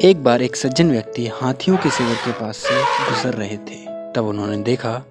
एक बार एक सज्जन व्यक्ति हाथियों के शिविर के पास से गुजर रहे थे। तब उन्होंने देखा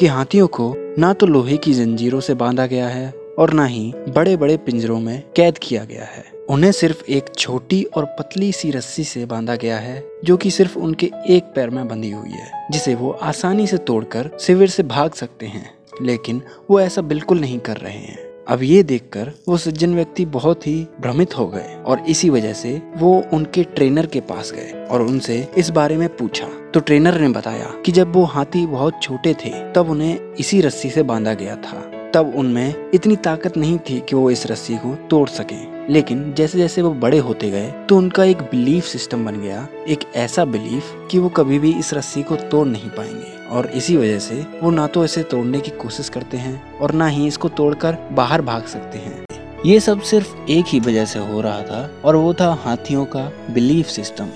कि हाथियों को ना तो लोहे की जंजीरों से बांधा गया है और ना ही बड़े बड़े पिंजरों में कैद किया गया है। उन्हें सिर्फ़ एक छोटी और पतली सी रस्सी से बांधा गया है, जो कि सिर्फ़ उनके एक पैर में बंधी हुई है, जिसे वो आसानी से तोड़कर शिविर से भाग सकते हैं। लेकिन वो ऐसा बिल्कुल नहीं कर रहे हैं। अब ये देखकर वो सज्जन व्यक्ति बहुत ही भ्रमित हो गए और इसी वजह से वो उनके ट्रेनर के पास गए और उनसे इस बारे में पूछा। तो ट्रेनर ने बताया कि जब वो हाथी बहुत छोटे थे, तब उन्हें इसी रस्सी से बांधा गया था। तब उनमें इतनी ताकत नहीं थी कि वो इस रस्सी को तोड़ सकें। लेकिन जैसे जैसे वो बड़े होते गए तो उनका एक बिलीफ सिस्टम बन गया, एक ऐसा बिलीफ कि वो कभी भी इस रस्सी को तोड़ नहीं पाएँगे। और इसी वजह से वो ना तो इसे तोड़ने की कोशिश करते हैं और ना ही इसको तोड़कर बाहर भाग सकते हैं। ये सब सिर्फ़ एक ही वजह से हो रहा था और वो था हाथियों का बिलीफ सिस्टम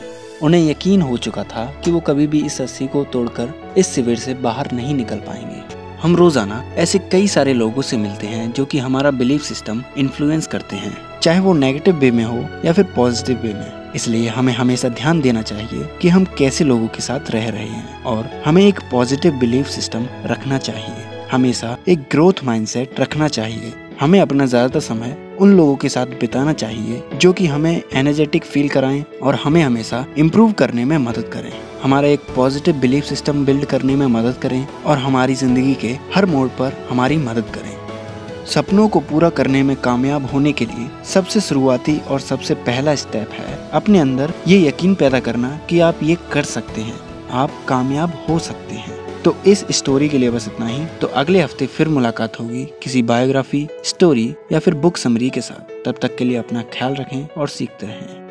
उन्हें यकीन हो चुका था कि वो कभी भी इस रस्सी को तोड़कर इस शिविर से बाहर नहीं निकल पाएँगे। हम रोज़ाना ऐसे कई सारे लोगों से मिलते हैं जो कि हमारा बिलीफ सिस्टम इन्फ्लुएंस करते हैं। चाहे वो नेगेटिव वे में हो या फिर पॉजिटिव वे में, इसलिए हमें हमेशा ध्यान देना चाहिए कि हम कैसे लोगों के साथ रह रहे हैं और हमें एक पॉजिटिव बिलीफ सिस्टम रखना चाहिए। हमेशा एक ग्रोथ माइंडसेट रखना चाहिए। हमें अपना ज़्यादातर समय उन लोगों के साथ बिताना चाहिए जो कि हमें एनर्जेटिक फील कराएँ और हमें हमेशा इम्प्रूव करने में मदद करें। हमारा एक पॉजिटिव बिलीफ सिस्टम बिल्ड करने में मदद करें और हमारी ज़िंदगी के हर मोड़ पर हमारी मदद करें। सपनों को पूरा करने में कामयाब होने के लिए सबसे शुरुआती और सबसे पहला स्टेप है अपने अंदर ये यकीन पैदा करना कि आप ये कर सकते हैं, आप कामयाब हो सकते हैं। तो इस स्टोरी के लिए बस इतना ही। तो अगले हफ़्ते फिर मुलाकात होगी किसी बायोग्राफी स्टोरी या फिर बुक समरी के साथ। तब तक के लिए अपना ख्याल रखें और सीखते रहें।